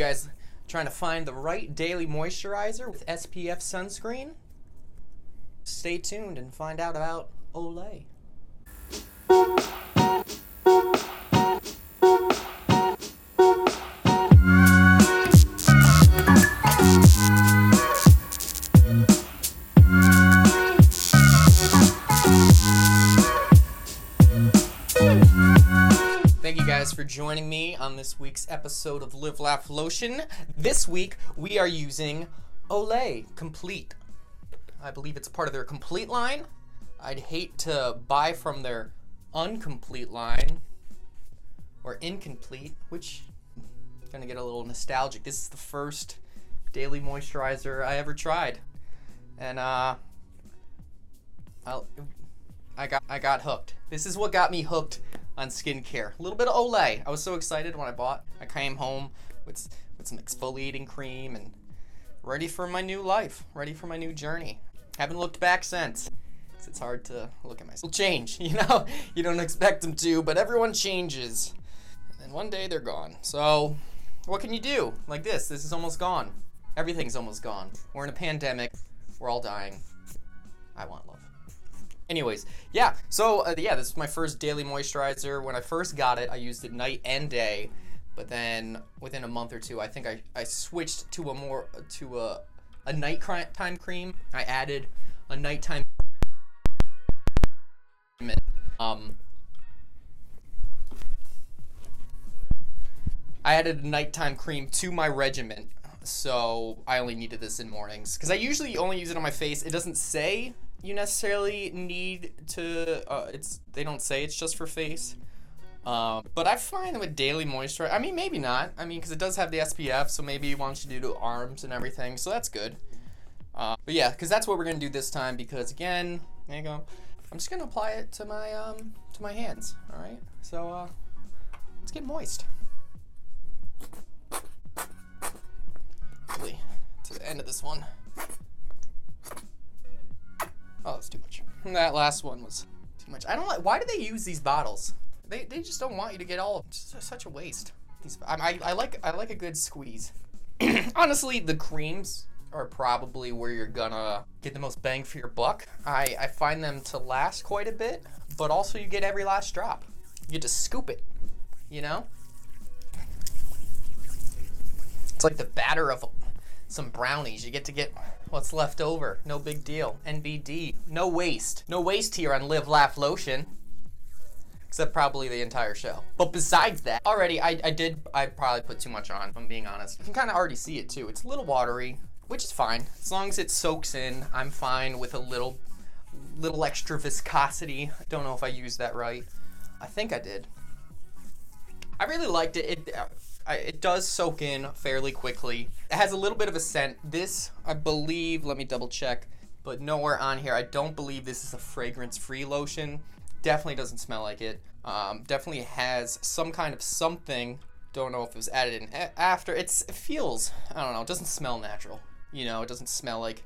guys trying to find the right daily moisturizer with SPF sunscreen? Stay tuned and find out about Olay. You guys for joining me on this week's episode of Live Laugh Lotion. This week we are using Olay Complete. I believe it's part of their complete line. I'd hate to buy from their uncomplete line or incomplete, which I'm gonna get a little nostalgic. This is the first daily moisturizer I ever tried, and uh, I'll, I got I got hooked. This is what got me hooked on skincare. A little bit of Olay. I was so excited when I bought. I came home with with some exfoliating cream and ready for my new life, ready for my new journey. Haven't looked back since. It's hard to look at myself. Change, you know? You don't expect them to, but everyone changes. And then one day they're gone. So, what can you do? Like this, this is almost gone. Everything's almost gone. We're in a pandemic. We're all dying. I want love. Anyways, yeah. So uh, yeah, this is my first daily moisturizer. When I first got it, I used it night and day. But then within a month or two, I think I, I switched to a more to a a nighttime cream. I added a nighttime. Um, I added a nighttime cream to my regimen, so I only needed this in mornings because I usually only use it on my face. It doesn't say you necessarily need to. Uh, it's they don't say it's just for face. Um, but I find with daily moisturizer, I mean maybe not. I mean because it does have the SPF, so maybe it wants you to do to arms and everything, so that's good. Uh, but yeah, because that's what we're gonna do this time. Because again, there you go. I'm just gonna apply it to my um to my hands. All right. So uh, let's get moist. End of this one. Oh, that's too much. That last one was too much. I don't like. Why do they use these bottles? They, they just don't want you to get all. Just such a waste. These I, I, I like I like a good squeeze. Honestly, the creams are probably where you're gonna get the most bang for your buck. I, I find them to last quite a bit, but also you get every last drop. You get to scoop it, you know? It's like the batter of some brownies. You get to get what's left over. No big deal. NBD. No waste. No waste here on Live Laugh Lotion. Except probably the entire show. But besides that, already I, I did, I probably put too much on, if I'm being honest. You can kind of already see it too. It's a little watery, which is fine. As long as it soaks in, I'm fine with a little, little extra viscosity. I don't know if I used that right. I think I did. I really liked it. It, It does soak in fairly quickly. It has a little bit of a scent. This, I believe, let me double check, but nowhere on here. I don't believe this is a fragrance free lotion. Definitely doesn't smell like it. Um, definitely has some kind of something. Don't know if it was added in after. It's it feels I don't know. It doesn't smell natural. You know, it doesn't smell like.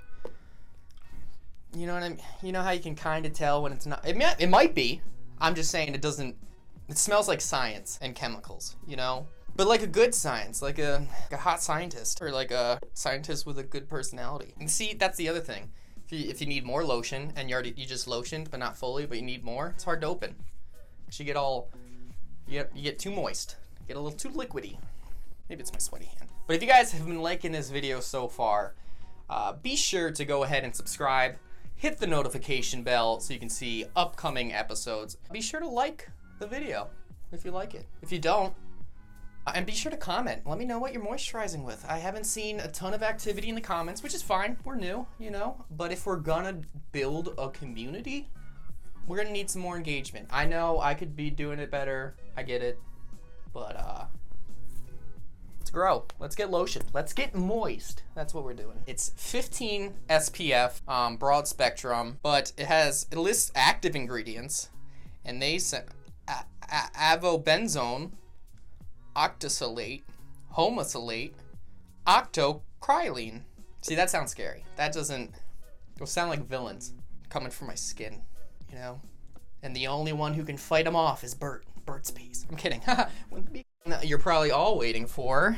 You know what I mean? You know how you can kind of tell when it's not. It might, it might be. I'm just saying it doesn't. It smells like science and chemicals. You know, but like a good science, like a, like a hot scientist or like a scientist with a good personality. And see, that's the other thing. If you, if you need more lotion and you already you just lotioned but not fully, but you need more, it's hard to open. 'Cause you get all you get, you get too moist, get a little too liquidy. Maybe it's my sweaty hand. But if you guys have been liking this video so far, uh, be sure to go ahead and subscribe. Hit the notification bell so you can see upcoming episodes. Be sure to like the video if you like it. If you don't, and be sure to comment. Let me know what you're moisturizing with. I haven't seen a ton of activity in the comments, which is fine. We're new, you know. But if we're gonna build a community, we're gonna need some more engagement. I know I could be doing it better. I get it. But uh let's grow. Let's get lotion. Let's get moist. That's what we're doing. It's 15 SPF, um, broad spectrum, but it has it lists active ingredients, and they sent a- a- avobenzone, octosalate, homosalate, octocrylene. See, that sounds scary. That doesn't. It'll sound like villains coming for my skin, you know. And the only one who can fight them off is Burt. Burt's Bees. I'm kidding. You're probably all waiting for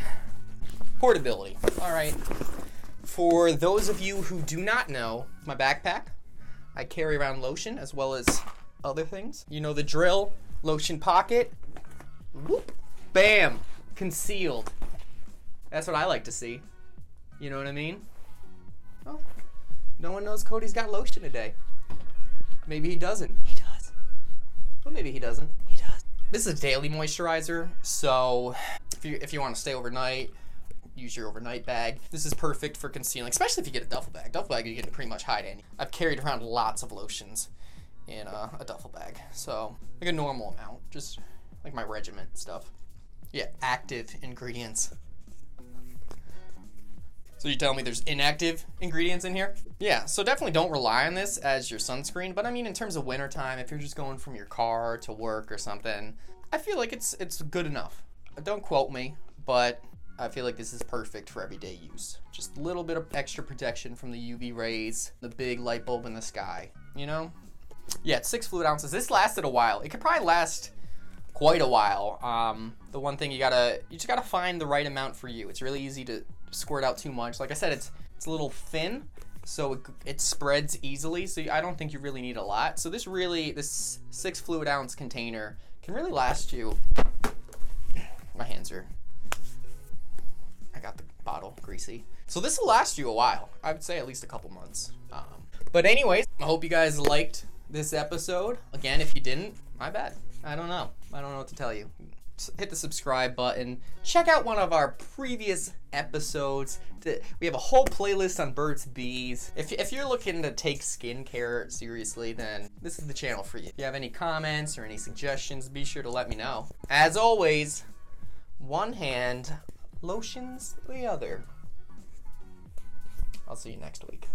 Portability. All right. For those of you who do not know, my backpack, I carry around lotion as well as other things. You know the drill. Lotion pocket. Whoop. Bam. Concealed. That's what I like to see. You know what I mean? Oh, no one knows Cody's got lotion today. Maybe he doesn't. He does. Well, maybe he doesn't. He does. This is a daily moisturizer, so if you if you want to stay overnight, use your overnight bag. This is perfect for concealing, especially if you get a duffel bag. Duffel bag you can pretty much hide any. I've carried around lots of lotions in a, a duffel bag, so like a normal amount, just like my regiment stuff. Yeah, active ingredients. So you tell me there's inactive ingredients in here? Yeah, so definitely don't rely on this as your sunscreen. But I mean, in terms of wintertime, if you're just going from your car to work or something, I feel like it's it's good enough. Don't quote me, but I feel like this is perfect for everyday use. Just a little bit of extra protection from the UV rays, the big light bulb in the sky, you know? Yeah, it's six fluid ounces. This lasted a while. It could probably last quite a while. Um, the one thing you gotta, you just gotta find the right amount for you. It's really easy to squirt out too much. Like I said, it's it's a little thin, so it, it spreads easily. So I don't think you really need a lot. So this really, this six fluid ounce container can really last you. My hands are. I got the bottle greasy. So this will last you a while. I would say at least a couple months. Um, but anyways, I hope you guys liked this episode. Again, if you didn't, my bad. I don't know. I don't know what to tell you hit the subscribe button. Check out one of our previous episodes. We have a whole playlist on Burt's Bees. If, if you're looking to take skincare seriously, then this is the channel for you. If you have any comments or any suggestions, be sure to let me know. As always, one hand lotions the other. I'll see you next week.